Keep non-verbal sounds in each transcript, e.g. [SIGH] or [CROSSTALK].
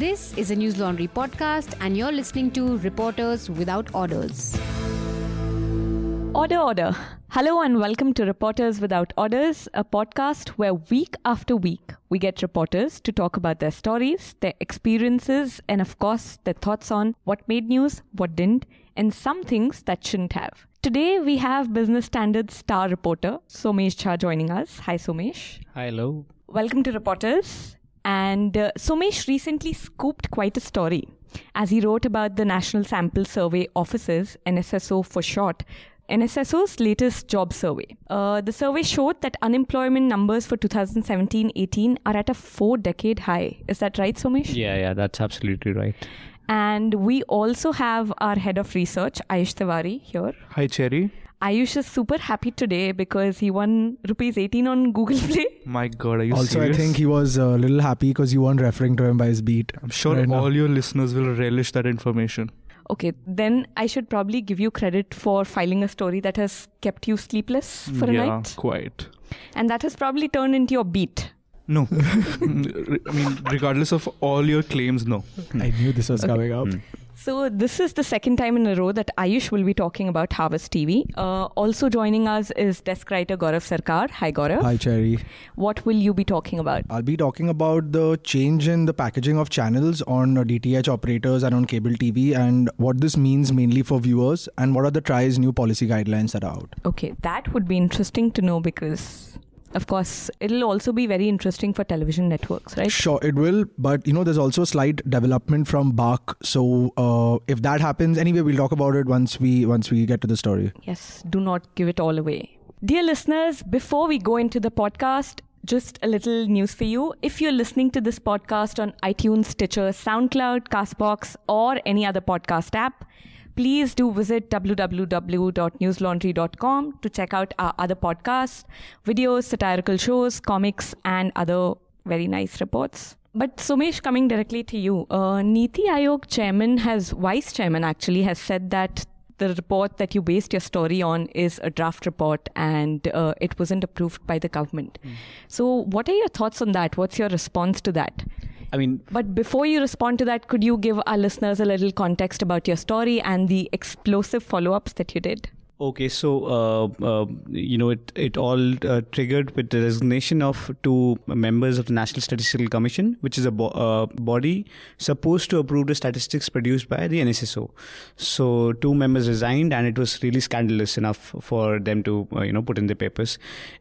This is a News Laundry podcast, and you're listening to Reporters Without Orders. Order, order. Hello, and welcome to Reporters Without Orders, a podcast where week after week we get reporters to talk about their stories, their experiences, and of course, their thoughts on what made news, what didn't, and some things that shouldn't have. Today we have Business Standard star reporter Somesh Jha joining us. Hi, Somesh. Hi, hello. Welcome to Reporters. And uh, Somesh recently scooped quite a story as he wrote about the National Sample Survey Offices, NSSO for short, NSSO's latest job survey. Uh, the survey showed that unemployment numbers for 2017 18 are at a four decade high. Is that right, Somesh? Yeah, yeah, that's absolutely right. And we also have our head of research, Ayush Tiwari, here. Hi, Cherry. Ayush is super happy today because he won rupees 18 on Google Play. [LAUGHS] My God, are you also, serious? I think he was a little happy because you weren't referring to him by his beat. I'm sure right now. all your listeners will relish that information. Okay, then I should probably give you credit for filing a story that has kept you sleepless for a yeah, night. quite. And that has probably turned into your beat. No, Mm, [LAUGHS] [LAUGHS] I mean, regardless of all your claims, no. I knew this was Okay. coming up. So, this is the second time in a row that Ayush will be talking about Harvest TV. Uh, also joining us is desk writer Gaurav Sarkar. Hi, Gaurav. Hi, Cherry. What will you be talking about? I'll be talking about the change in the packaging of channels on uh, DTH operators and on cable TV and what this means mainly for viewers and what are the TRAI's new policy guidelines that are out. Okay, that would be interesting to know because, of course, it'll also be very interesting for television networks, right? Sure, it will, but you know, there's also a slight development from BARC. So uh, if that happens, anyway, we'll talk about it once we once we get to the story. Yes, do not give it all away. Dear listeners, before we go into the podcast, just a little news for you. If you're listening to this podcast on iTunes, Stitcher, SoundCloud, Castbox, or any other podcast app, please do visit www.newslaundry.com to check out our other podcasts, videos, satirical shows, comics, and other very nice reports. But Somesh, coming directly to you, uh, Niti Aayog chairman has, vice chairman actually, has said that the report that you based your story on is a draft report and uh, it wasn't approved by the government. So, what are your thoughts on that? What's your response to that? I mean, But before you respond to that, could you give our listeners a little context about your story and the explosive follow ups that you did? Okay, so uh, uh, you know, it it all uh, triggered with the resignation of two members of the National Statistical Commission, which is a bo- uh, body supposed to approve the statistics produced by the NSSO. So two members resigned, and it was really scandalous enough for them to uh, you know put in the papers.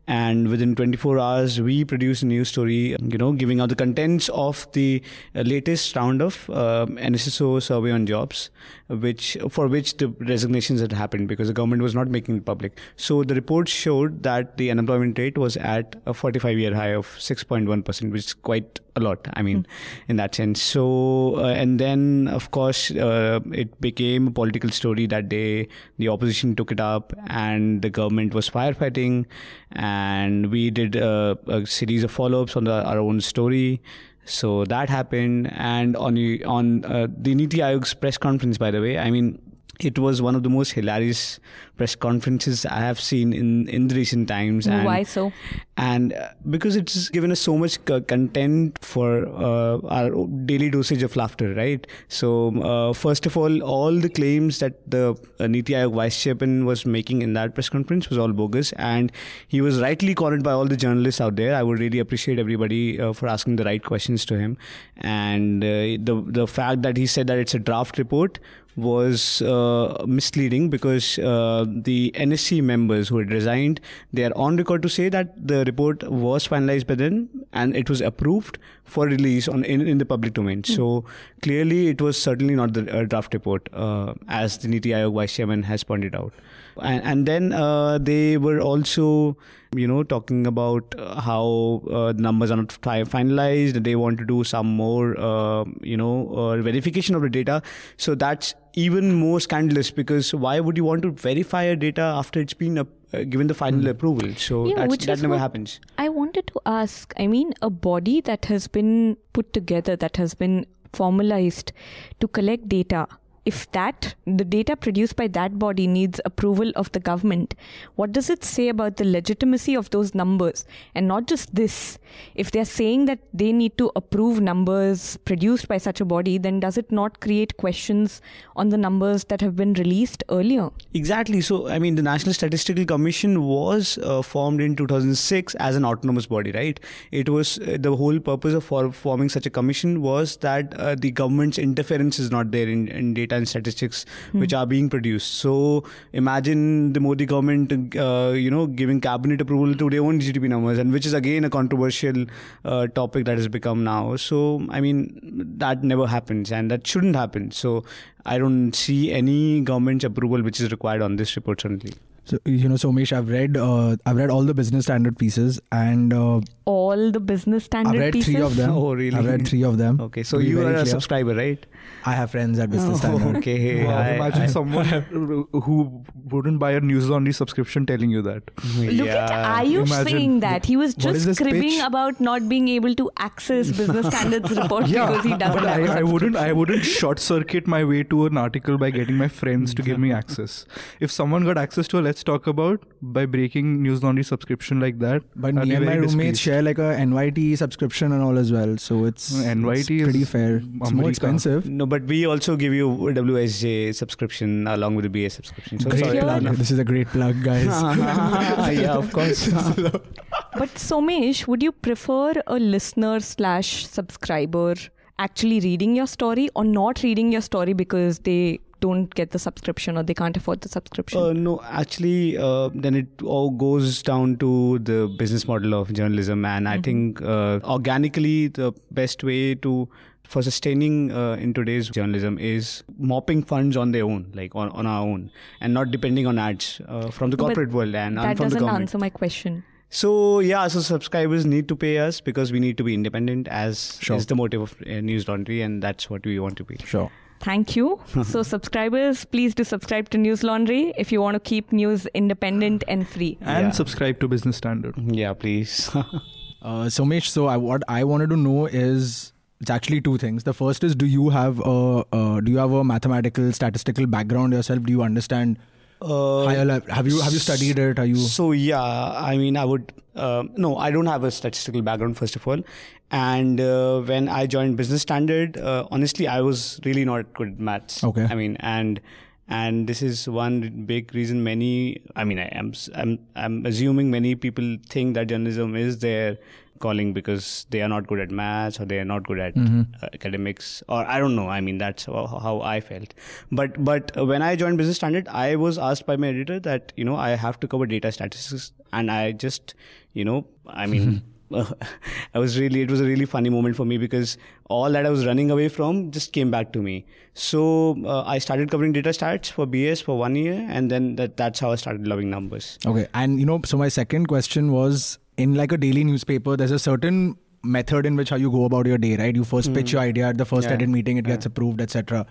And within 24 hours, we produced a news story, you know, giving out the contents of the uh, latest round of NSSO survey on jobs, which for which the resignations had happened because the government was not making it public. So the report showed that the unemployment rate was at a 45-year high of 6.1 percent, which is quite a lot. I mean, in that sense. So uh, and then of course uh, it became a political story that day. The opposition took it up, and the government was firefighting, and we did uh, a series of follow-ups on the, our own story. So that happened, and on on uh, the Niti Aayog's press conference, by the way, I mean. It was one of the most hilarious press conferences I have seen in, in the recent times. and- Why so? and uh, because it's given us so much c- content for uh, our daily dosage of laughter right so uh, first of all all the claims that the uh, niti aayog vice chairman was making in that press conference was all bogus and he was rightly cornered by all the journalists out there i would really appreciate everybody uh, for asking the right questions to him and uh, the the fact that he said that it's a draft report was uh, misleading because uh, the NSC members who had resigned, they are on record to say that the report was finalized by them and it was approved for release on in, in the public domain. So clearly, it was certainly not the uh, draft report, uh, as the Niti Aayog vice chairman has pointed out. And, and then uh, they were also, you know, talking about uh, how uh, numbers are not fi- finalized. They want to do some more, uh, you know, uh, verification of the data. So that's even more scandalous because why would you want to verify a data after it's been uh, uh, given the final approval? So Yeah, that's, which that is never what- happens. I wanted to ask I mean, a body that has been put together, that has been formalized to collect data, if that the data produced by that body needs approval of the government, what does it say about the legitimacy of those numbers? And not just this. If they're saying that they need to approve numbers produced by such a body, then does it not create questions on the numbers that have been released earlier? Exactly. So, I mean, the National Statistical Commission was uh, formed in 2006 as an autonomous body, right? It was uh, the whole purpose of for forming such a commission was that uh, the government's interference is not there in, in data and statistics which are being produced. So, imagine the Modi government, uh, you know, giving cabinet approval to their own GDP numbers, and which is again a controversial uh, topic that has become now. So, I mean, that never happens, and that shouldn't happen. So, I don't see any government approval which is required on this report certainly. So you know, Somesh, I've read uh, I've read all the business standard pieces, and uh, All the business standard I've read pieces. three of them. [LAUGHS] Oh, really? I've read three of them. Okay, so you are a clear. subscriber, right? I have friends at Business Oh, Standard. okay. Wow, I- imagine I- [LAUGHS] someone [LAUGHS] who wouldn't buy a News Laundry subscription telling you that. Look at Ayush Imagine- saying that. He was just this cribbing pitch? about not being able to access business standards report because he doesn't but have a I, I wouldn't. I wouldn't short circuit my way to an article by getting my friends to give me access. If someone got access to a Let's Talk About by breaking News Laundry subscription like that, But me and my very roommates displeased. share like a NYT subscription and all as well, so it's, NYT it's is pretty fair. It's more expensive. No, but we also give you WSJ subscription along with the BA subscription. So Great sorry. plug. This is a great plug, guys. [LAUGHS] [LAUGHS] yeah, of course. But Somesh, would you prefer a listener slash subscriber actually reading your story or not reading your story because they don't get the subscription or they can't afford the subscription? Uh, no, actually, uh, then it all goes down to the business model of journalism, and I think uh, organically the best way to for sustaining uh, in today's journalism is mopping funds on their own, like on, on our own, and not depending on ads uh, from the But corporate world and, and that from the doesn't government. answer my question. So yeah, so subscribers need to pay us because we need to be independent, as Sure. is the motive of uh, News Laundry, and that's what we want to be. Sure. Thank you. so, [LAUGHS] subscribers, please do subscribe to News Laundry if you want to keep news independent and free. and Yeah. subscribe to Business Standard. Yeah, please. [LAUGHS] Uh, Somesh, so I, what I wanted to know is it's actually two things. The first is, do you have a uh, do you have a mathematical statistical background yourself? Do you understand uh, higher level? Have you have you studied it? Are you So yeah, I mean, I would. Uh, no, I don't have a statistical background first of all, and uh, when I joined Business Standard, uh, honestly, I was really not good at maths. Okay. I mean, and and this is one big reason many. I mean, I am I'm I'm assuming many people think that journalism is their calling because they are not good at maths or they are not good at uh, academics or I don't know. I mean, that's how, how I felt. But but when I joined Business Standard, I was asked by my editor that you know I have to cover data statistics, and I just you know I mean. [LAUGHS] [LAUGHS] I was really, it was a really funny moment for me because all that I was running away from just came back to me. So uh, I started covering data stats for BS for one year, and then that, that's how I started loving numbers. okay? And you know, so my second question was in like a daily newspaper. There's a certain method in which how you go about your day, right? You first pitch your idea at the first Yeah. edit meeting, it gets approved, etc.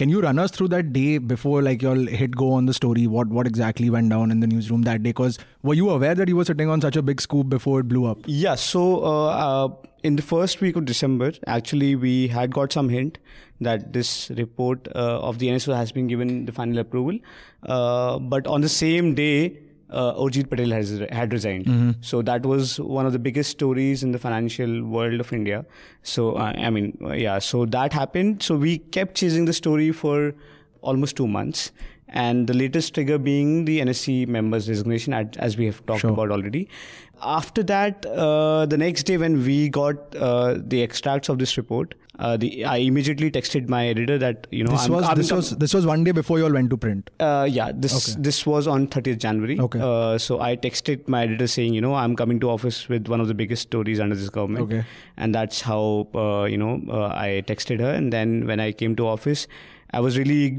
Can you run us through that day before like you'll hit go on the story? What what exactly went down in the newsroom that day? Because were you aware that you were sitting on such a big scoop before it blew up? Yeah, so uh, uh, in the first week of December, actually, we had got some hint that this report uh, of the NSO has been given the final approval. Uh, but on the same day, uh, Urjit Patel has, had resigned. So that was one of the biggest stories in the financial world of India. So, uh, I mean, uh, yeah, so that happened. So we kept chasing the story for almost two months. And the latest trigger being the NSC members' resignation, at- as we have talked Sure. about already. After that, uh, the next day when we got uh, the extracts of this report, uh, the, I immediately texted my editor that you know This I'm, was I'm this com- was this was one day before you all went to print. uh, yeah, this Okay. this was on 30th January. Okay. Uh, so I texted my editor saying, you know, I'm coming to office with one of the biggest stories under this government. Okay. And that's how, uh, you know, uh, I texted her. And then when I came to office, I was really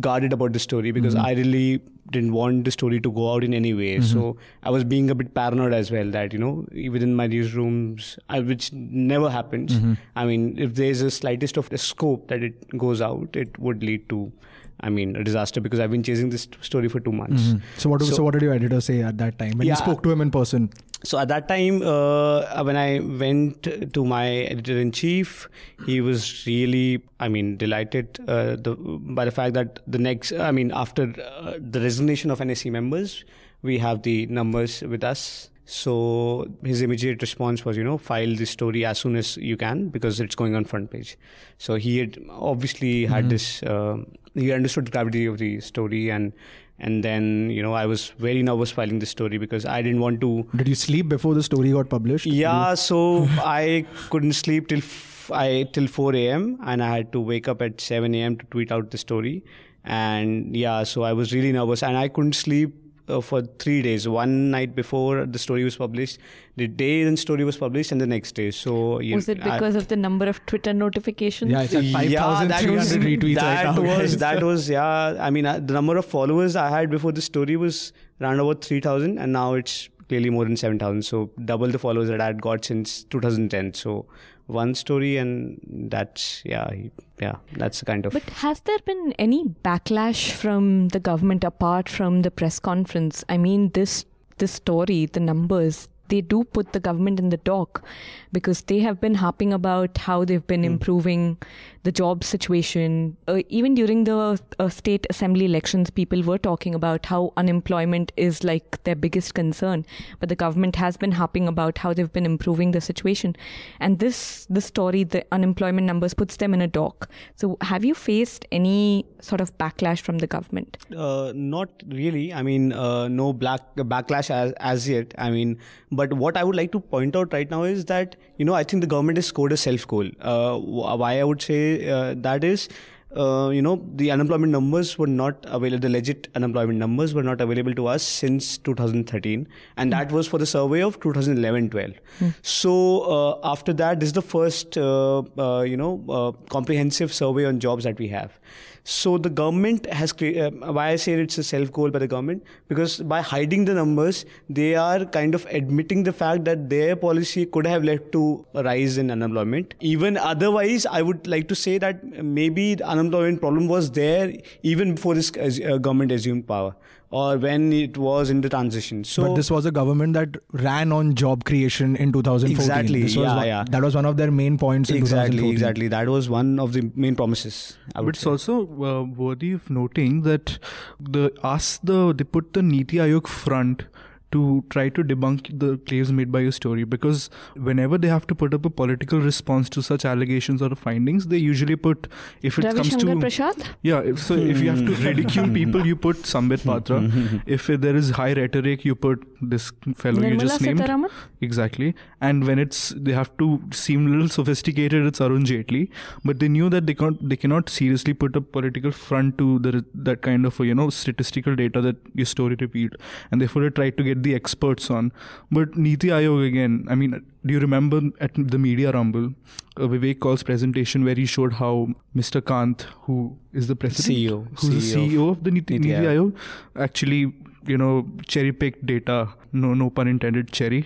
guarded about the story because Mm-hmm. I really didn't want the story to go out in any way. So I was being a bit paranoid as well that, you know, within my newsrooms, I, which never happens. Mm-hmm. I mean, if there's a slightest of a scope that it goes out, it would lead to, I mean, a disaster because I've been chasing this story for two months. So what so, So- what did your editor say at that time when you spoke to him in person? So at that time, uh, when I went to my editor in chief, he was really, I mean, delighted uh, the, by the fact that the next, I mean, after uh, the resignation of NSC members, we have the numbers with us. So his immediate response was, you know, file this story as soon as you can because it's going on front page. So he had obviously had Mm-hmm. this, uh, he understood the gravity of the story and and then you know I was very nervous filing this story because I didn't want to Did you sleep before the story got published? yeah, so [LAUGHS] I couldn't sleep till f- I till 4 a.m. and I had to wake up at 7 a.m. to tweet out the story. And yeah, so I was really nervous and I couldn't sleep uh, for three days. One night before the story was published, the day the story was published, and the next day. So you Was it I- because of the number of Twitter notifications? Yeah, it's like 5,300 retweets that right now. was that was yeah. I mean, uh, the number of followers I had before the story was around about three thousand, and now it's clearly more than seven thousand. So double the followers that I had got since 2010. So one story, and that's yeah, yeah, that's kind of. But has there been any backlash from the government apart from the press conference? I mean, this this story, the numbers, they do put the government in the dock because they have been harping about how they've been improving the job situation. Uh, even during the uh, state assembly elections, people were talking about how unemployment is like their biggest concern. But the government has been harping about how they've been improving the situation. And this this story, the unemployment numbers, puts them in a dock. So, have you faced any sort of backlash from the government? Uh, not really. I mean, uh, no black backlash as, as yet. I mean, but what I would like to point out right now is that you know I think the government has scored a self goal. Uh, why I would say uh, that is. Uh, you know the unemployment numbers were not available the legit unemployment numbers were not available to us since 2013 and that was for the survey of 2011-12 so uh, after that this is the first uh, uh, you know uh, comprehensive survey on jobs that we have so the government has uh, why I say it's a self goal by the government because by hiding the numbers they are kind of admitting the fact that their policy could have led to a rise in unemployment. Even otherwise, I would like to say that maybe the unemployment problem was there even before this uh, government assumed power or when it was in the transition. So but this was a government that ran on job creation in 2014. Exactly, This was yeah, one, yeah. That was one of their main points in exactly, exactly. That was one of the main promises. I would But it's say. also uh, worthy of noting that the ask the they put the Niti Aayog front to try to debunk the claims made by your story because whenever they have to put up a political response to such allegations or findings, they usually put if it Ravi comes Shankar to Prasad? yeah. If, so if you have to hmm. ridicule [LAUGHS] people, you put Sambit Patra. Hmm. if there is high rhetoric, you put this fellow you just named. Sitharaman? Exactly. And when it's they have to seem a little sophisticated, it's Arun Jaitley. But they knew that they can't they cannot seriously put a political front to the that kind of you know statistical data that your story revealed, and therefore they tried to get the experts on. But Niti Aayog again. I mean, do you remember at the media rumble, uh, Vivek Kaul's presentation where he showed how Mr. Kant, who is the president, CEO, who's the CEO CEO of the Niti, Niti Niti Aayog. Aayog, actually you know cherry picked data no no pun intended cherry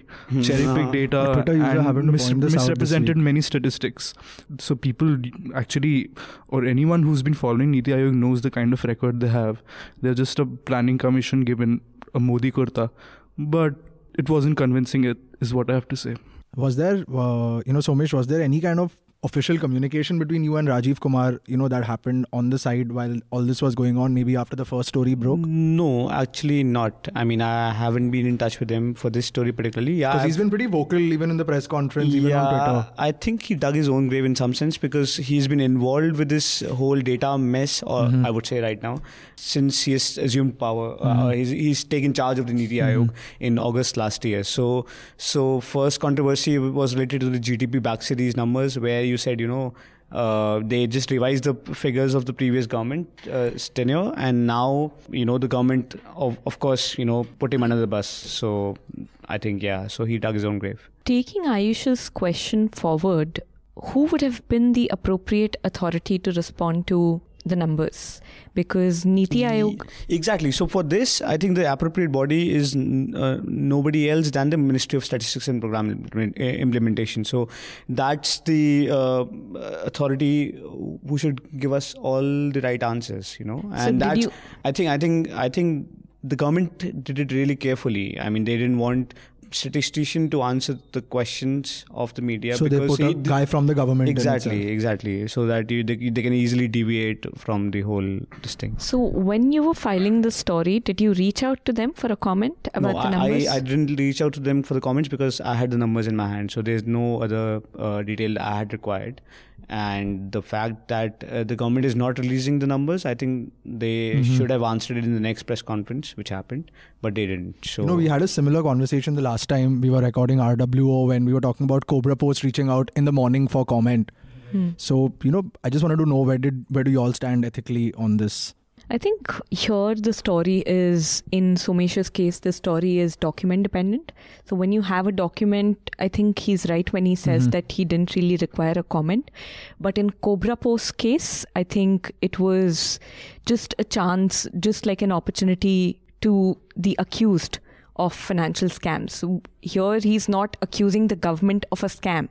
cherry picked data A Twitter user and mis- point this out this misrepresented many statistics so people actually or anyone who's been following Niti Aayog knows the kind of record they have they're just a planning commission given a Modi kurta but it wasn't convincing it is what I have to say. Was there, uh, you know, Somesh, was there any kind of official communication between you and Rajiv Kumar, you know, that happened on the side while all this was going on, maybe after the first story broke? No, actually not. I mean, I haven't been in touch with him for this story particularly. Yeah, Because he's been pretty vocal even in the press conference, even on Twitter. I think he dug his own grave in some sense because he's been involved with this whole data mess, or Mm-hmm. I would say right now, since he has assumed power. Uh, he's, he's taken charge of the Niti Aayog Mm-hmm. in August last year. So, so first controversy was related to the GDP back series numbers, where you said, you know. Uh, they just revised the figures of the previous government uh, tenure, and now you know the government, of of course, you know, put him under the bus. So I think yeah, so he dug his own grave. Taking Ayush's question forward, who would have been the appropriate authority to respond to the numbers? Because Niti Aayog. Exactly. So for this, I think the appropriate body is uh, nobody else than the Ministry of Statistics and Program uh, Implementation. So that's the uh, authority who should give us all the right answers. You know, and that's. you- I think. I think. I think the government did it really carefully. I mean, they didn't want statistician to answer the questions of the media. so they because put a he- guy from the government. exactly, exactly, so that you, they, they can easily deviate from the whole this thing. So when you were filing the story, did you reach out to them for a comment about no, the I, numbers? I, I didn't reach out to them for the comments because I had the numbers in my hand. So there's no other uh, detail I had required. And the fact that uh, the government is not releasing the numbers, I think they Mm-hmm. should have answered it in the next press conference, which happened, but they didn't. So You know, we had a similar conversation the last time we were recording RWO when we were talking about Cobra Post reaching out in the morning for comment. Hmm. So, you know, I just wanted to know where did where do you all stand ethically on this? I think here the story is, in Somesh's case, the story is document dependent. So when you have a document, I think he's right when he says Mhm. that he didn't really require a comment. But in Cobra Post's case, I think it was just a chance, just like an opportunity to the accused of financial scams. So here he's not accusing the government of a scam.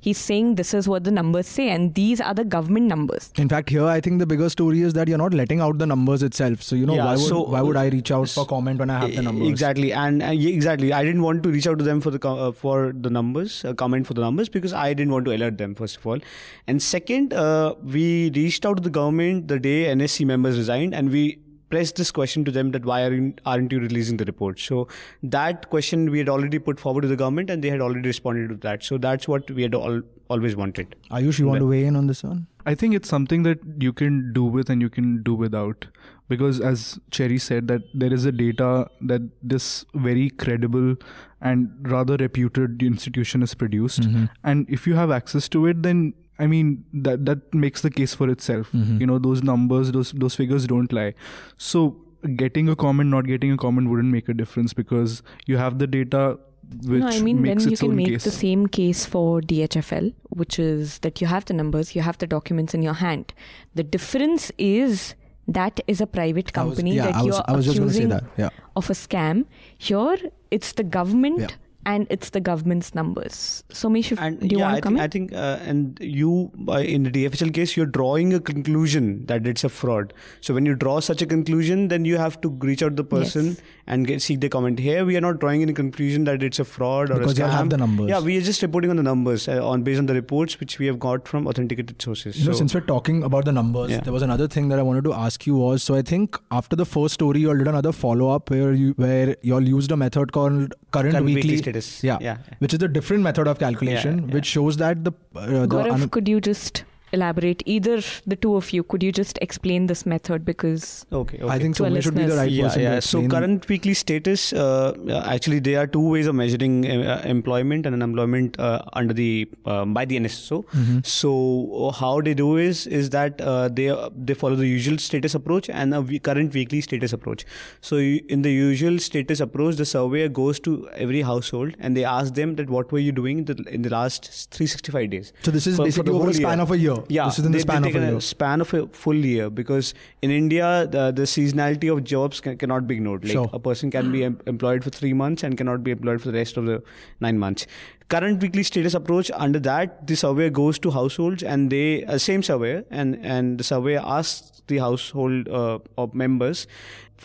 He's saying this is what the numbers say, and these are the government numbers. In fact, here I think the bigger story is that you're not letting out the numbers itself. So, you know, Yeah, why would so, why would I reach out for comment when I have the numbers? Exactly, and uh, exactly. I didn't want to reach out to them for the uh, for the numbers, uh, comment for the numbers because I didn't want to alert them first of all, and second, uh, we reached out to the government the day NSC members resigned, and we pressed this question to them that why aren't, aren't you releasing the report? So that question we had already put forward to the government, and they had already responded to that. So that's what we had all, always wanted. Ayush, you want to weigh in on this one? I think it's something that you can do with and you can do without. Because as Cherry said, that there is a data that this very credible and rather reputed institution is produced. Mm-hmm. And if you have access to it, then I mean that that makes the case for itself. Mm-hmm. You know, those numbers, those those figures don't lie. So getting a comment, not getting a comment wouldn't make a difference because you have the data which no, I mean, makes then you can make case. the same case for DHFL, which is that you have the numbers, you have the documents in your hand. The difference is that is a private I was- company yeah, that was, you're I was just going to say accusing that. Yeah. of a scam. Here, it's the government. And it's the government's numbers. So, Mish, if, And do you yeah, want I to think, comment? I think, uh, and you uh, in the DFHL case, you're drawing a conclusion that it's a fraud. So when you draw such a conclusion, then you have to reach out the person Yes. and get seek the comment. Here, we are not drawing any conclusion that it's a fraud or Because a you scam. have the numbers. Yeah, we are just reporting on the numbers uh, on based on the reports which we have got from authenticated sources. You know, since we're talking about the numbers, Yeah. there was another thing that I wanted to ask you was so I think after the first story, you all did another follow up where you where you all used a method called current, current weekly, status. Yeah. yeah. which is a different method of calculation, yeah. which shows that the uh, the Gaurav, un- could you just elaborate? Either the two of you, could you just explain this method? Because Okay, okay. I think To our should be the right yeah, person yeah. to So current weekly status, uh, uh, actually, there are two ways of measuring uh, employment and unemployment uh, under the um, by the NSSO. Mm-hmm. So uh, how they do is is that uh, they they follow the usual status approach and a we- current weekly status approach. So you, in the usual status approach, the surveyor goes to every household and they ask them that what were you doing in the, in the last 365 days. so this is for- for basically the over a span year. of a year. Yeah, this is in the they- span they of a year. span of a full year because in India the, the seasonality of jobs can, cannot be ignored. Like Sure. a person can be em- employed for three months and cannot be employed for the rest of the nine months. Current weekly status approach under that the survey goes to households and they uh, same survey and and the surveyor asks the household uh, of members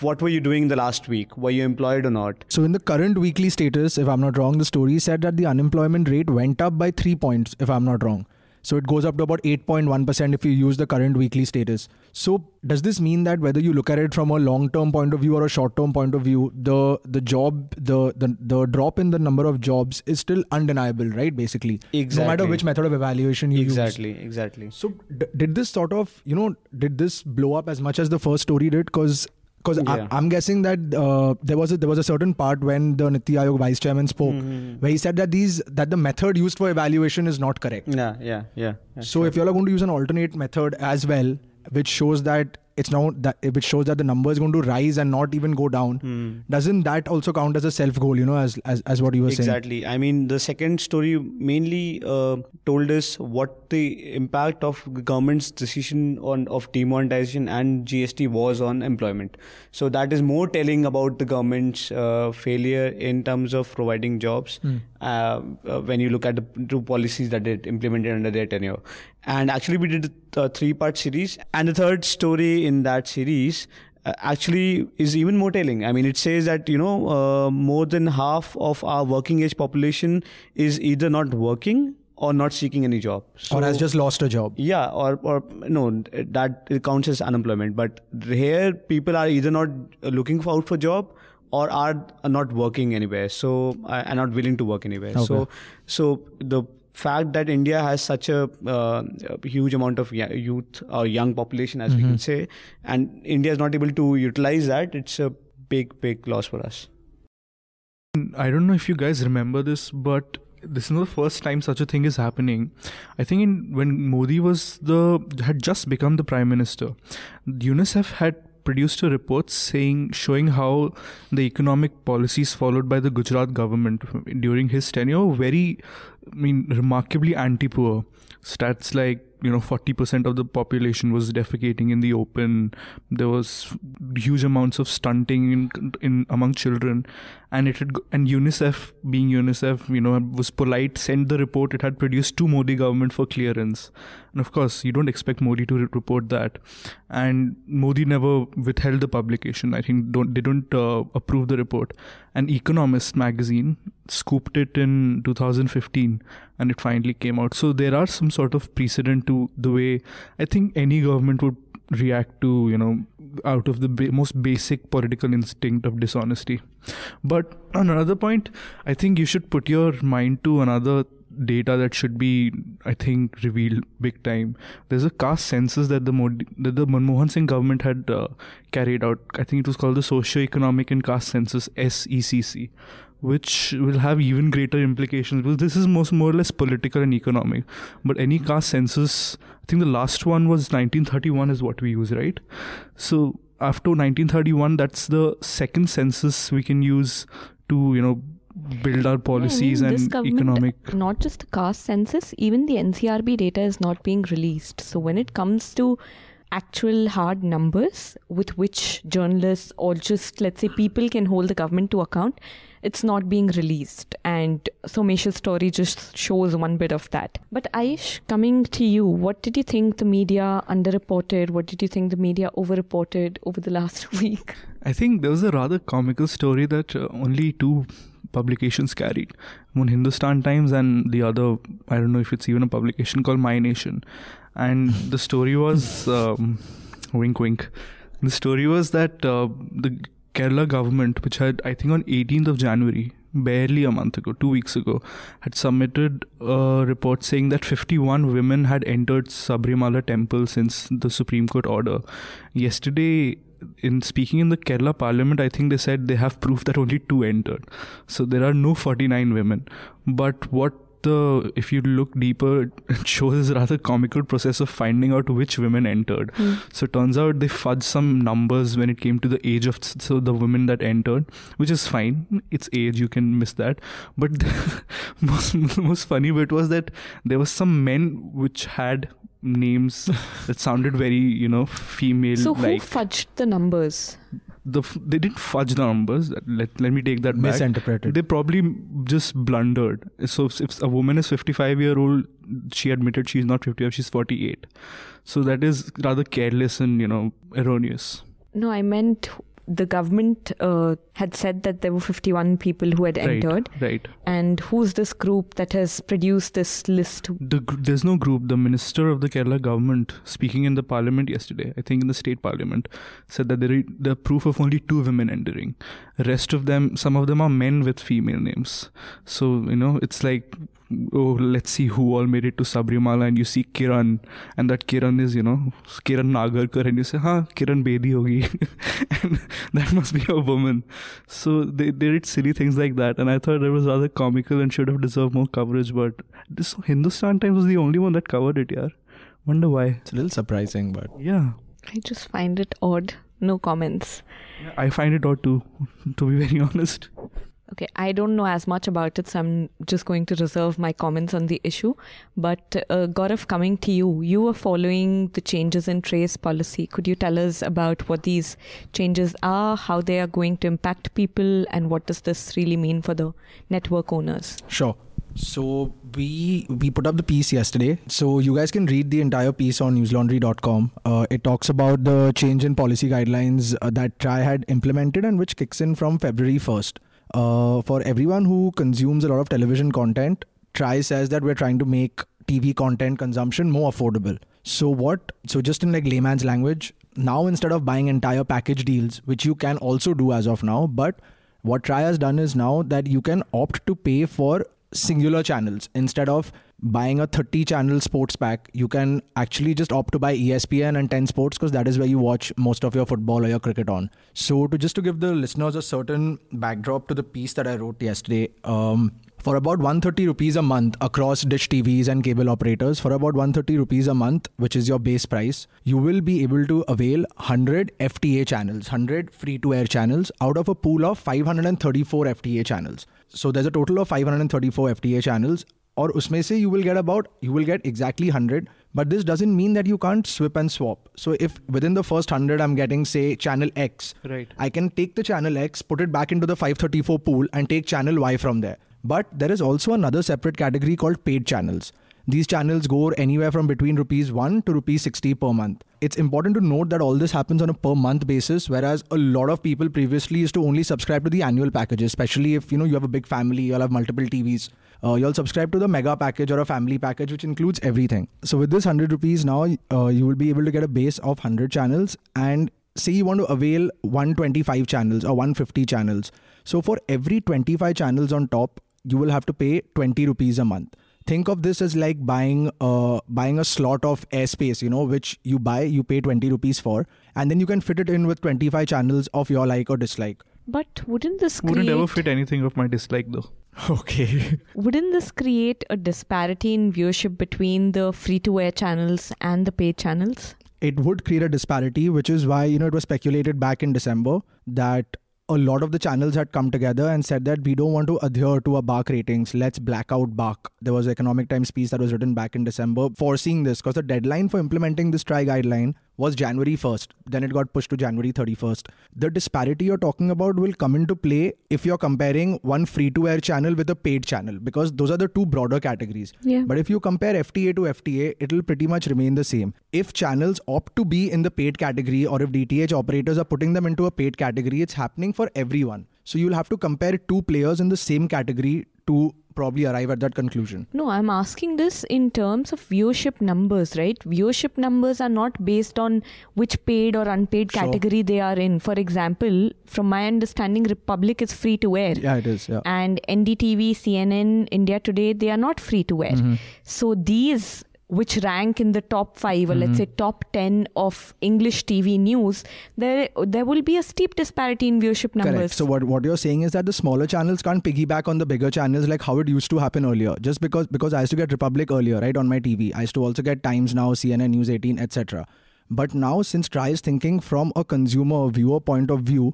what were you doing the last week were you employed or not So in the current weekly status, if I'm not wrong, the story said that the unemployment rate went up by three points, if I'm not wrong. So it goes up to about 8.1% if you use the current weekly status. So does this mean that whether you look at it from a long-term point of view or a short-term point of view, the the job the the, the drop in the number of jobs is still undeniable, right? Basically, exactly. no matter which method of evaluation you use. exactly exactly So d- did this sort of you know did this blow up as much as the first story did? Because because Yeah. I'm guessing that uh, there was a, there was a certain part when the Niti Aayog vice chairman spoke Mhm. where he said that these that the method used for evaluation is not correct. yeah yeah yeah, yeah so sure. if you're going to use an alternate method as well, which shows that it's now that which shows that the number is going to rise and not even go down, Hmm. doesn't that also count as a self goal? You know, as as, as what you were saying. Exactly. I mean, the second story mainly uh, told us what the impact of the government's decision on of demonetization and GST was on employment. So that is more telling about the government's uh, failure in terms of providing jobs. Hmm. Uh, uh, when you look at the two policies that it implemented under their tenure, and actually we did a three-part series, and the third story in that series uh, actually is even more telling. I mean, it says that you know uh, more than half of our working age population is either not working or not seeking any job, or has just lost a job. yeah, or or no, that counts as unemployment. But here, people are either not looking for out for job or are not working anywhere. So are not willing to work anywhere. So so the fact that India has such a, uh, a huge amount of youth or young population, as we can say, and India is not able to utilize that, it's a big big loss for us. I don't know if you guys remember this, but this is not the first time such a thing is happening. I think in, when Modi was the had just become the prime minister, UNICEF had produced a report saying showing how the economic policies followed by the Gujarat government during his tenure were very, I mean, remarkably anti-poor. Stats like you know 40% of the population was defecating in the open. There was huge amounts of stunting in, in among children. And it had and unicef being unicef you know was polite sent the report. It had produced to modi government for clearance and of course you don't expect modi to re- report that. And modi never withheld the publication. I think don't they don't uh, approve the report. And economist magazine scooped it in 2015 and it finally came out. So there are some sort of precedent to the way i think any government would react to you know out of the ba- most basic political instinct of dishonesty. But on another point i think you should put your mind to another data that should be i think revealed big time. There's a caste census that the Modi, that the manmohan singh government had uh, carried out. I think it was called the socio-economic and caste census secc which will have even greater implications because this is most more or less political and economic. But any caste census i think the last one was 1931 is what we use right? So after 1931 that's the second census we can use to you know build our policies Yeah, I mean, and economic Not just the caste census, even the NCRB data is not being released. So when it comes to actual hard numbers with which journalists or just let's say people can hold the government to account, it's not being released. And Somesh's story just shows one bit of that. But Ayush, coming to you, what did you think the media underreported? What did you think the media overreported over the last [LAUGHS] week? I think there was a rather comical story that uh, only two publications carried one Hindustan Times and the other, I don't know if it's even a publication called My Nation. And the story was [LAUGHS] um, wink, wink. The story was that uh, the Kerala government, which had, I think, on 18th of January, barely a month ago, two weeks ago, had submitted a report saying that 51 women had entered Sabarimala temple since the Supreme Court order. Yesterday, in speaking in the Kerala parliament, I think they said they have proof that only two entered. So there are no 49 women. But what the if you look deeper, [LAUGHS] it shows a rather comical process of finding out which women entered. Hmm. So it turns out they fudged some numbers when it came to the age of so the women that entered, which is fine. It's age, you can miss that. But the [LAUGHS] most most funny bit was that there was some men which had names that sounded very you know female So who fudged the numbers? the f- they didn't fudge the numbers. Let, let me take that back. Misinterpreted. they probably just blundered. So if, if a woman is 55 year old she admitted she's not 55 she's 48 so that is rather careless and you know erroneous. No, I meant the government uh, had said that there were 51 people who had entered. right right And who's this group that has produced this list? the, there's no group the minister of the kerala government speaking in the parliament yesterday i think in the state parliament said that there are the proof of only two women entering rest of them some of them are men with female names so you know it's like oh let's see who all made it to sabarimala and you see kiran and that kiran is you know kiran nagarkar and you say huh kiran bedi hogi. [LAUGHS] And that must be a woman. So they, they did silly things like that and i thought it was rather comical and should have deserved more coverage but this hindustan times was the only one that covered it yeah wonder why. It's a little surprising, but yeah. I just find it odd. No comments. i find it odd too to be very [LAUGHS] honest Okay, I don't know as much about it, so I'm just going to reserve my comments on the issue. But uh, Gaurav, coming to you, you were following the changes in TRAI's policy. Could you tell us about what these changes are, how they are going to impact people, and what does this really mean for the network owners? Sure. So we we put up the piece yesterday. So you guys can read the entire piece on newslaundry.com. Uh, it talks about the change in policy guidelines uh, that TRAI had implemented and which kicks in from February 1st. Uh, for everyone who consumes a lot of television content, TRAI says that we're trying to make TV content consumption more affordable. So what? So just in like layman's language, now instead of buying entire package deals, which you can also do as of now, but what TRAI has done is now that you can opt to pay for singular channels instead of buying a 30 channel sports pack you can actually just opt to buy espn and 10 sports because that is where you watch most of your football or your cricket on. So to just to give the listeners a certain backdrop to the piece that i wrote yesterday um, for about 130 rupees a month across dish tvs and cable operators for about 130 rupees a month which is your base price you will be able to avail 100 fta channels 100 free to air channels out of a pool of 534 fta channels. So there's a total of 534 FTA channels और उसमें से you will get about you will get exactly 100 but this doesn't mean that you can't swap and swap so if within the first 100 i'm getting say channel x right i can take the channel x put it back into the 534 pool and take channel y from there but there is also another separate category called paid channels these channels go anywhere from between rupees 1 to rupees 60 per month. It's important to note that all this happens on a per month basis, whereas a lot of people previously used to only subscribe to the annual packages, especially if you know you have a big family, you'll have multiple TVs. Uh, you'll subscribe to the mega package or a family package, which includes everything. So with this 100 rupees now, uh, you will be able to get a base of 100 channels and say you want to avail 125 channels or 150 channels. So for every 25 channels on top, you will have to pay 20 rupees a month think of this as like buying uh buying a slot of airspace you know which you buy you pay 20 rupees for and then you can fit it in with 25 channels of your like or dislike. But wouldn't this create wouldn't ever fit anything of my dislike though? [LAUGHS] Okay. Wouldn't this create a disparity in viewership between the free to air channels and the paid channels? It would create a disparity which is why you know it was speculated back in december that a lot of the channels had come together and said that we don't want to adhere to a BARC ratings. Let's black out BARC. There was an Economic Times piece that was written back in December foreseeing this because the deadline for implementing this TRAI guideline was January 1st. Then it got pushed to January 31st. The disparity you're talking about will come into play if you're comparing one free to air channel with a paid channel because those are the two broader categories. Yeah. But if you compare FTA to FTA, it'll pretty much remain the same. If channels opt to be in the paid category or if DTH operators are putting them into a paid category, it's happening for everyone. So you'll have to compare two players in the same category to probably arrive at that conclusion. No, I'm asking this in terms of viewership numbers, right? Viewership numbers are not based on which paid or unpaid Sure. category they are in. For example, from my understanding, Republic is free to air. Yeah, it is. Yeah. And NDTV, CNN, India Today, they are not free to air. Mm-hmm. So these which rank in the top 5 or Mm-hmm. let's say top 10 of English TV news there there will be a steep disparity in viewership numbers Correct. So what what you're saying is that the smaller channels can't piggyback on the bigger channels like how it used to happen earlier. Just because because I used to get Republic earlier, right, on my TV. I used to also get Times Now, CNN News 18, etc. But now since TRAI is thinking from a consumer viewer point of view,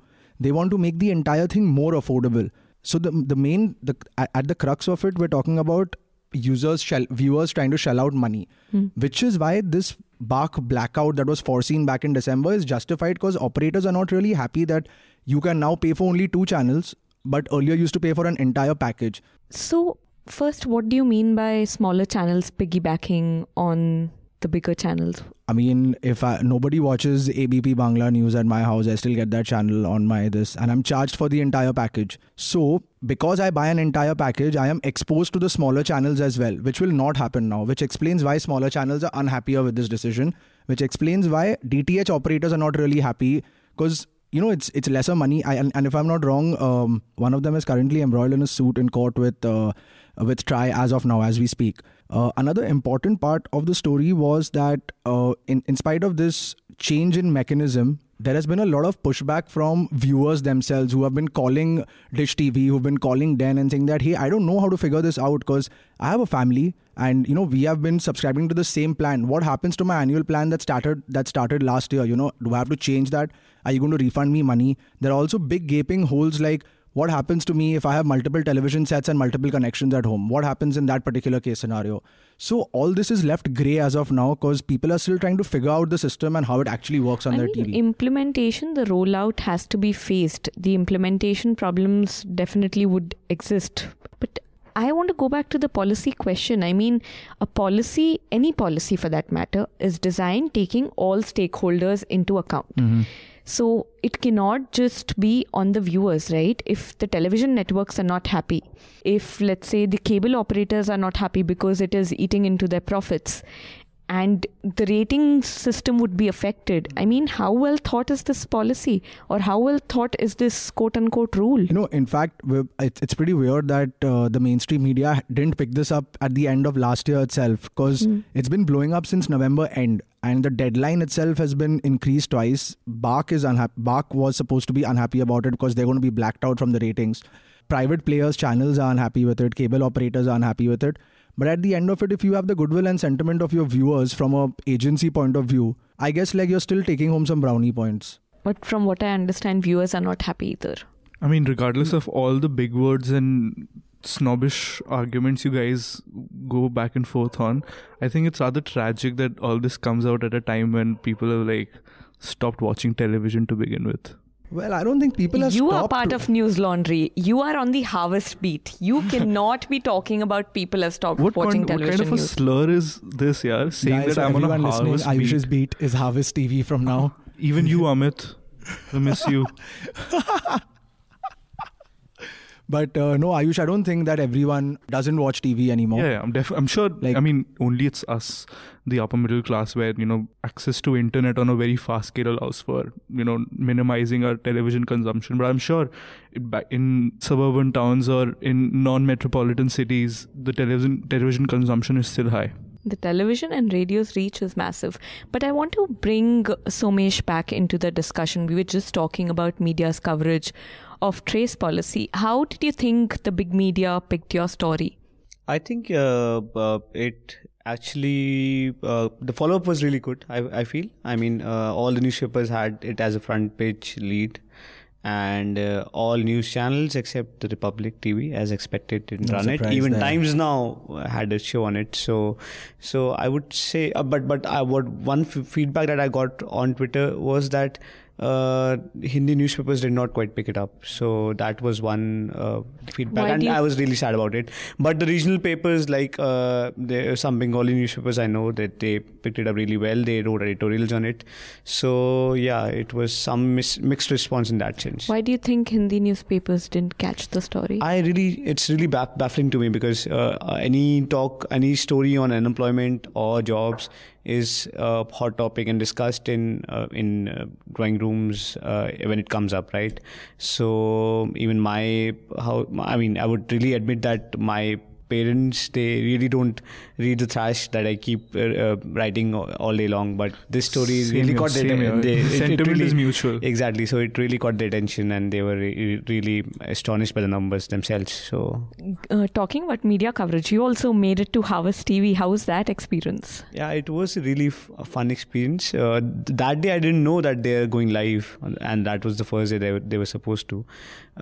they want to make the entire thing more affordable. So the the main the at at the crux of it, we're talking about users shell, viewers trying to shell out money. Hmm. Which is why this BARC blackout that was foreseen back in december is justified because operators are not really happy that you can now pay for only two channels but earlier used to pay for an entire package. So, first, what do you mean by smaller channels piggybacking on the bigger channels? i mean if I, nobody watches abp bangla news at my house i still get that channel on my this and i'm charged for the entire package. So because i buy an entire package i am exposed to the smaller channels as well which will not happen now which explains why smaller channels are unhappier with this decision which explains why dth operators are not really happy because you know it's it's lesser money. I, and, and if i'm not wrong um, one of them is currently embroiled in a suit in court with uh, with TRAI as of now as we speak uh, another important part of the story was that uh, in, in spite of this change in mechanism there has been a lot of pushback from viewers themselves who have been calling dish tv who've been calling den and saying that hey i don't know how to figure this out because i have a family and you know we have been subscribing to the same plan. What happens to my annual plan that started that started last year? You know do i have to change that? Are you going to refund me money? There are also big gaping holes like what happens to me if I have multiple television sets and multiple connections at home? What happens in that particular case scenario? So all this is left grey as of now because people are still trying to figure out the system and how it actually works on I their mean, TV. implementation, the rollout has to be faced. The implementation problems definitely would exist. But I want to go back to the policy question. I mean, a policy, any policy for that matter, is designed taking all stakeholders into account. Mm-hmm. So it cannot just be on the viewers, right? If the television networks are not happy, if let's say the cable operators are not happy because it is eating into their profits, and the rating system would be affected. I mean, how well thought is this policy, or how well thought is this quote unquote rule? You know, in fact, it's pretty weird that uh, the mainstream media didn't pick this up at the end of last year itself because it's been blowing up since November end, and the deadline itself has been increased twice. BARC is unhappy. BARC was supposed to be unhappy about it because they're going to be blacked out from the ratings. Private players, channels are unhappy with it. Cable operators are unhappy with it. But at the end of it, if you have the goodwill and sentiment of your viewers from a agency point of view, I guess like you're still taking home some brownie points. But from what I understand, viewers are not happy either. I mean, regardless of all the big words and snobbish arguments you guys go back and forth on, I think it's rather tragic that all this comes out at a time when people have like stopped watching television to begin with. Well, I don't think people have you are stopped part of News Laundry. You are on the harvest beat. You [LAUGHS] cannot be talking about people have stopped What watching kind, what television kind of a slur is this, yeah? Saying Guys, that I'm on a everyone listening, harvest Ayush's beat. beat is Harvest TV from now. Even you, Amit. I miss you. [LAUGHS] But uh, no, Ayush, I don't think that everyone doesn't watch TV anymore. Yeah, yeah, I'm def- I'm sure. Like- I mean, only it's us, the upper middle class, where you know access to internet on a very fast scale allows for you know minimizing our television consumption. But I'm sure in suburban towns or in non-metropolitan cities, the television television consumption is still high. The television and radio's reach is massive. But I want to bring Somesh back into the discussion. We were just talking about media's coverage of TRAI's policy. How did you think the big media picked your story? I think uh, uh, it actually uh, the follow up was really good. I, I feel. I mean, uh, all the newspapers had it as a front page lead, and uh, all news channels except the Republic TV, as expected, didn't No run it. Even there. Times Now had a show on it. So, so I would say, uh, but but I what one f- feedback that I got on Twitter was that uh, Hindi newspapers did not quite pick it up. So that was one uh, feedback, Why and you- I was really sad about it. But the regional papers, like uh, there some Bengali newspapers, I know that they picked it up really well. They wrote editorials on it. So yeah, it was some mis- mixed response in that sense. Why do you think Hindi newspapers didn't catch the story? I really, it's really baff- baffling to me because uh, uh, any talk, any story on unemployment or jobs is a hot topic and discussed in uh, in uh, drawing rooms uh, when it comes up, right? So even my how I mean, I would really admit that my parents they really don't read the trash that I keep uh, uh, writing all all day long. But this story Same really here, caught their attention. they, it- it Sentiment really- is mutual. Exactly. So it really caught their attention, and they were re- really astonished by the numbers themselves. So Uh, talking about media coverage, you also made it to Harvest TV. How was that experience? yeah, it was a really f- a fun experience. Uh, th- that day, I didn't know that they're going live, and that was the first day they were, they were supposed to.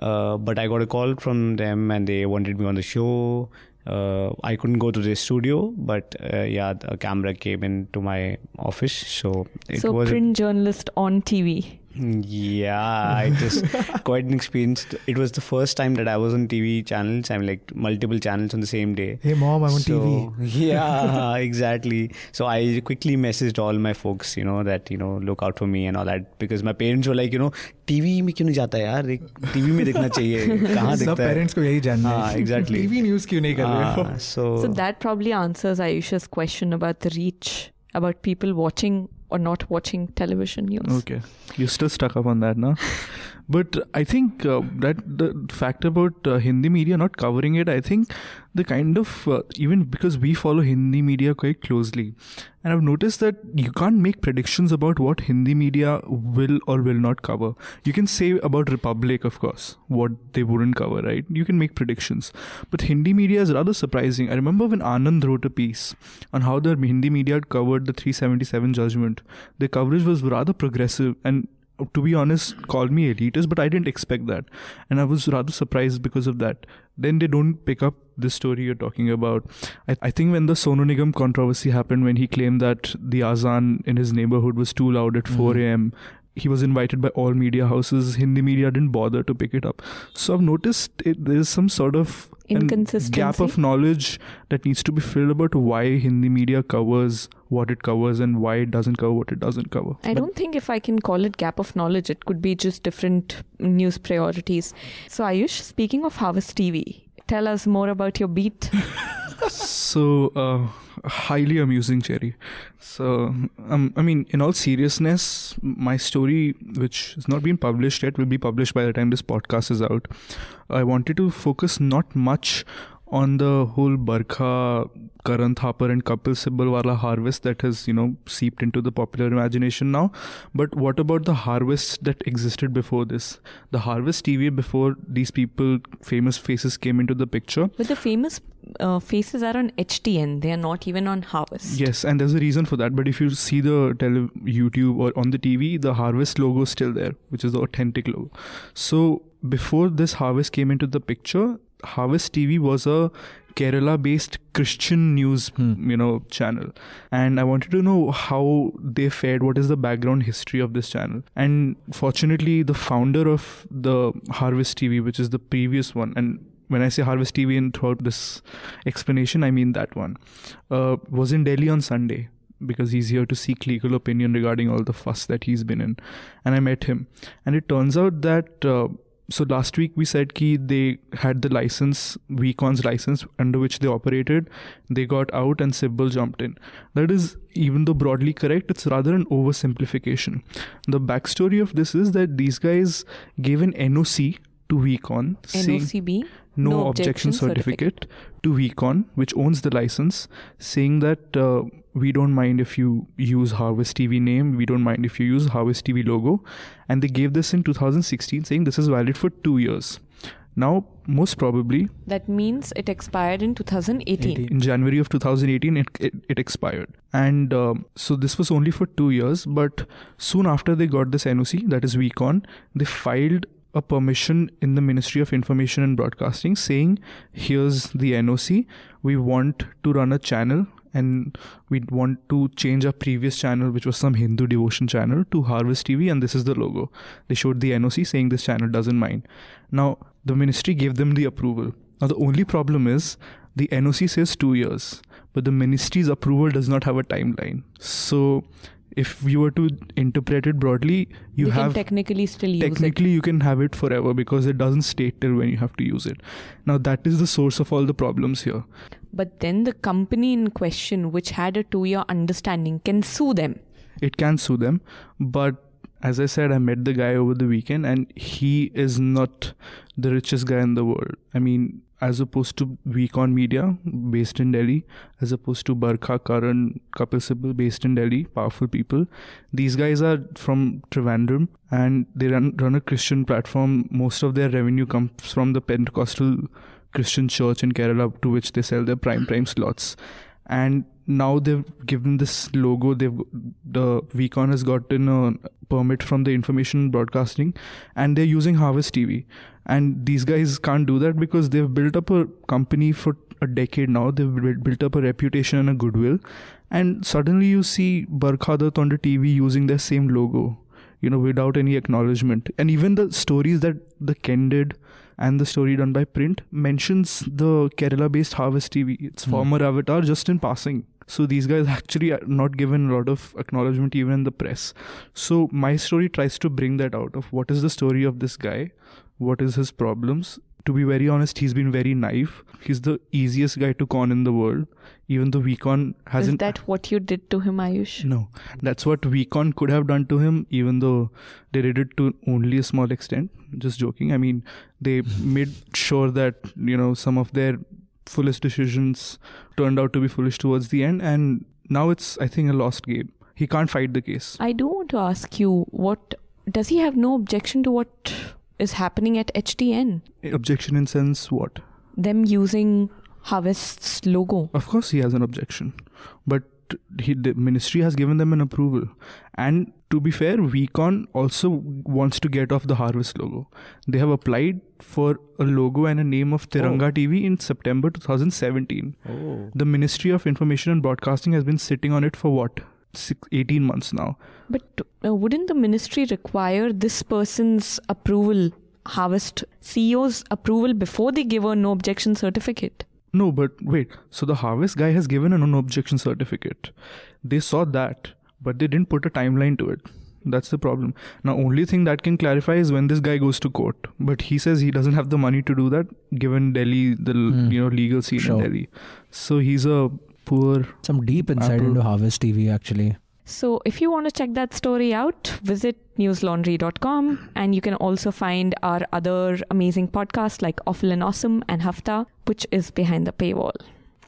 Uh, but I got a call from them, and they wanted me on the show. Uh, I couldn't go to the studio, but uh, yeah, a camera came into my office, so it so, was. a- print journalist on TV. Yeah, it was [LAUGHS] quite an experience. It was the first time that I was on TV channels. I mean, like multiple channels on the same day. Hey mom, I'm on So, TV. [LAUGHS] yeah, exactly. [LAUGHS] So I quickly messaged all my folks, you know, that you know, look out for me and all that because my parents were like, you know, TV में क्यों नहीं जाता यार? एक TV में देखना चाहिए. कहाँ सब दिखता है? पेरेंट्स को यही जानना हाँ, है exactly. टीवी न्यूज़ क्यों नहीं कर रहे हो Ah, so, So that probably answers Ayusha's question about the reach, about people watching or not watching television news. Okay, you're still stuck up on that, now. [LAUGHS] But I think uh, that the fact about uh, Hindi media not covering it, I think the kind of uh, even because we follow Hindi media quite closely, and I've noticed that you can't make predictions about what Hindi media will or will not cover. You can say about Republic, of course, what they wouldn't cover, right? You can make predictions, but Hindi media is rather surprising. I remember when Anand wrote a piece on how the Hindi media covered the 377 judgment. Their coverage was rather progressive and to be honest, called me elitist, but I didn't expect that. And I was rather surprised because of that. Then they don't pick up this story you're talking about. I, I think when the Sonu Nigam controversy happened, when he claimed that the Azan in his neighborhood was too loud at 4 Mhm. a.m., he was invited by all media houses. Hindi media didn't bother to pick it up. So I've noticed it, there's some sort of Inconsistency. gap of knowledge that needs to be filled about why Hindi media covers what it covers and why it doesn't cover what it doesn't cover. I don't think if I can call it gap of knowledge, it could be just different news priorities. So, Ayush, speaking of Harvest TV, tell us more about your beat. [LAUGHS] so uh, highly amusing cherry. So um, i mean in all seriousness my story which has not been published yet will be published by the time this podcast is out. I wanted to focus not much on the whole Barkha, Karan Thapar and Kapil Sibal wala harvest that has, you know, seeped into the popular imagination now. But what about the harvest that existed before this? The harvest TV before these people, famous faces came into the picture. But the famous uh, faces are on HTN, they are not even on Harvest. Yes, and there's a reason for that. But if you see the tele- YouTube or on the TV, the Harvest logo is still there, which is the authentic logo. So before this Harvest came into the picture, Harvest TV was a Kerala based Christian news Hmm. you know channel. And I wanted to know how they fared what is the background history of this channel? And fortunately the founder of the Harvest TV which is the previous one and when I say Harvest TV and throughout this explanation I mean that one uh, was in Delhi on Sunday because he's here to seek legal opinion regarding all the fuss that he's been in. And I met him. And it turns out that uh, so last week we said ki they had the license Wecon's license under which they operated. They got out and Sibal jumped in. That is even though broadly correct it's rather an oversimplification. The backstory of this is that these guys gave an NOC to saying NOCB? no, No objection, objection certificate, to Wecon, which owns the license, saying that uh, we don't mind if you use Harvest TV name, we don't mind if you use Harvest TV logo, and they gave this in 2016, saying this is valid for two years. Now, most probably That means it expired in 2018. 18. in January of 2018, it it, it expired, and um, so this was only for two years. But soon after they got this NOC, that is Wecon, they filed a permission in the Ministry of Information and Broadcasting saying, here's the NOC. We want to run a channel and we want to change our previous channel, which was some Hindu devotion channel, to Harvest TV, and this is the logo. They showed the NOC saying this channel doesn't mind. Now, the ministry gave them the approval. Now, the only problem is the NOC says two years, but the ministry's approval does not have a timeline. So, if you were to interpret it broadly, you, You, have can technically still use it. technically you can have it forever because it doesn't state till when you have to use it now that is the source of all the problems here But then the company in question, which had a two year understanding, can sue them. it can sue them but as i said i met the guy over the weekend and he is not the richest guy in the world i mean as opposed to Weekon Media, based in Delhi, as opposed to Barkha, Karan, Kapil Sibal, based in Delhi, powerful people. These guys are from Trivandrum and they run, run a Christian platform. Most of their revenue comes from the Pentecostal Christian church in Kerala to which they sell their prime time slots. And now they've given this logo. They've the Vcon has gotten a permit from the Information Broadcasting, and they're using Harvest TV. And these guys can't do that because they've built up a company for a decade now. They've built up a reputation and a goodwill. And suddenly you see Barkha Dutt on the TV using their same logo, you know, without any acknowledgement. And even the stories that the Ken did and the story done by Print mentions the Kerala based Harvest TV, its Hmm. former avatar, just in passing. So these guys actually are not given a lot of acknowledgement even in the press. So my story tries to bring that out of what is the story of this guy, what is his problems. To be very honest, he's been very naive. He's the easiest guy to con in the world, even though Vcon hasn't. Is that what you did to him, Ayush? No, that's what Vcon could have done to him, even though they did it to only a small extent. Just joking. I mean, they made sure that, you know, some of their foolish decisions turned out to be foolish towards the end, and now it's, I think, a lost game. He can't fight the case. I do want to ask you what does he have no objection to what is happening at HTN? Objection in sense what? Them using Harvest's logo. Of course, he has an objection, but he, the ministry has given them an approval. And to be fair, Vcon also wants to get off the Harvest logo. They have applied for a logo and a name of Tiranga TV in September 2017. Oh. The Ministry of Information and Broadcasting has been sitting on it for what? Six, 18 months now. But uh, wouldn't the ministry require this person's approval Harvest CEO's approval before they give a no objection certificate. No, but wait. So the Harvest guy has given a no objection certificate. They saw that, but they didn't put a timeline to it. That's the problem. Now, only thing that can clarify is when this guy goes to court. But he says he doesn't have the money to do that, given Delhi, the Hmm. you know legal scene Sure. in Delhi. So he's a poor. Some deep insight into Harvest TV, actually. So, if you want to check that story out, visit newslaundry.com and you can also find our other amazing podcasts like Awful and Awesome and Hafta, which is behind the paywall.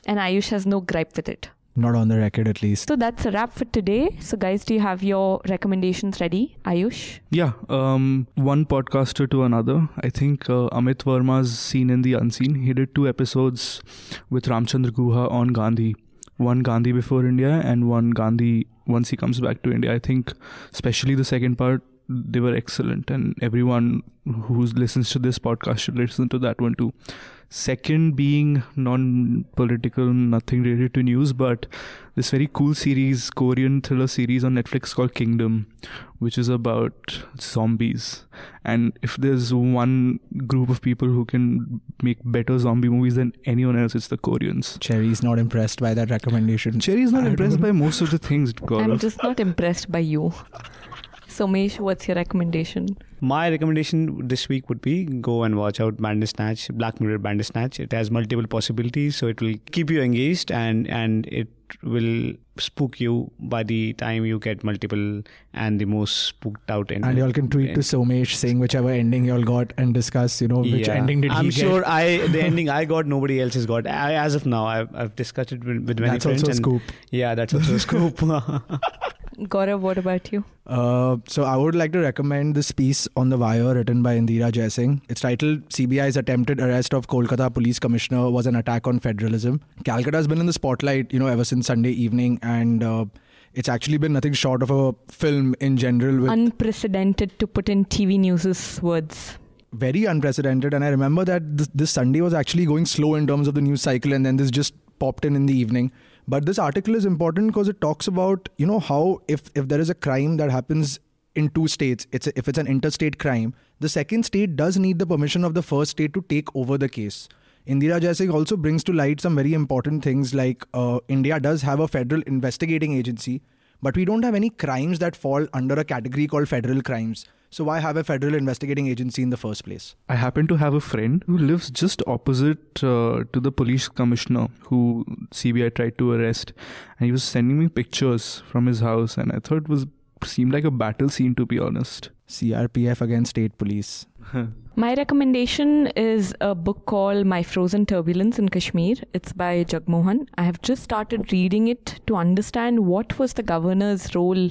And Ayush has no gripe with it. Not on the record, at least. So, that's a wrap for today. So, guys, do you have your recommendations ready? Ayush? Yeah, um, one podcaster to another. I think uh, Amit Varma's Seen and the Unseen. He did two episodes with Ramchandra Guha on Gandhi. One Gandhi before India and one Gandhi once he comes back to India. I think, especially the second part, they were excellent, and everyone who listens to this podcast should listen to that one too. Second, being non political, nothing related to news, but this very cool series, Korean thriller series on Netflix called Kingdom, which is about zombies. And if there's one group of people who can make better zombie movies than anyone else, it's the Koreans. Cherry's not impressed by that recommendation. Cherry's not I impressed by most of the things, I'm Gaurav. just not impressed by you. Somesh, what's your recommendation? My recommendation this week would be go and watch out Bandersnatch, Black Mirror Bandersnatch. It has multiple possibilities, so it will keep you engaged and and it will spook you by the time you get multiple and the most spooked out ending. And y'all can tweet to Somesh saying whichever ending y'all got and discuss, you know, which Yeah. ending did you have? I'm he sure get. I the [LAUGHS] ending I got nobody else has got. I, as of now, I've, I've discussed it with, with many That's friends. also a scoop. Yeah, that's also a scoop. [LAUGHS] [LAUGHS] Gaurav, what about you? Uh, so I would like to recommend this piece on The Wire written by Indira Jaising. It's titled CBI's attempted arrest of Kolkata police commissioner was an attack on federalism. Calcutta has been in the spotlight, you know, ever since Sunday evening and uh, it's actually been nothing short of a film in general with Unprecedented to put in TV News's words. very unprecedented. And I remember that this, this Sunday was actually going slow in terms of the news cycle, and then this just popped in in the evening. But this article is important because it talks about you know how if if there is a crime that happens in two states, it's a, if it's an interstate crime, the second state does need the permission of the first state to take over the case. Indira Jaising also brings to light some very important things like uh, India does have a federal investigating agency, but we don't have any crimes that fall under a category called federal crimes. So why have a federal investigating agency in the first place? I happen to have a friend who lives just opposite uh, to the police commissioner who CBI tried to arrest, and he was sending me pictures from his house, and I thought it was seemed like a battle scene to be honest. CRPF against state police. [LAUGHS] My recommendation is a book called My Frozen Turbulence in Kashmir. It's by Jagmohan. I have just started reading it to understand what was the governor's role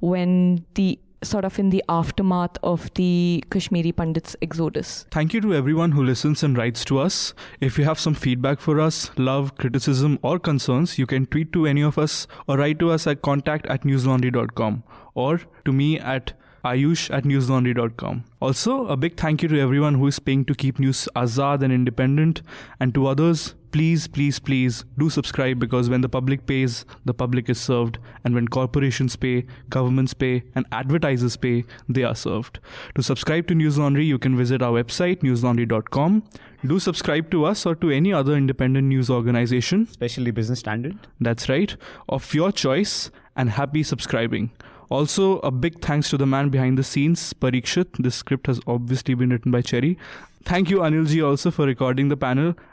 when the sort of in the aftermath of the Kashmiri Pandits exodus. Thank you to everyone who listens and writes to us. If you have some feedback for us, love, criticism, or concerns, you can tweet to any of us or write to us at contact at newslaundry.com or to me at ayush at newslaundry.com. Also, a big thank you to everyone who is paying to keep news azad and independent, and to others, please, please, please do subscribe because when the public pays, the public is served, and when corporations pay, governments pay, and advertisers pay, they are served. To subscribe to News Laundry, you can visit our website, newslaundry.com. Do subscribe to us or to any other independent news organization. Especially Business Standard. That's right, of your choice, and happy subscribing. Also, a big thanks to the man behind the scenes, Parikshit. This script has obviously been written by Cherry. Thank you, Anilji, also for recording the panel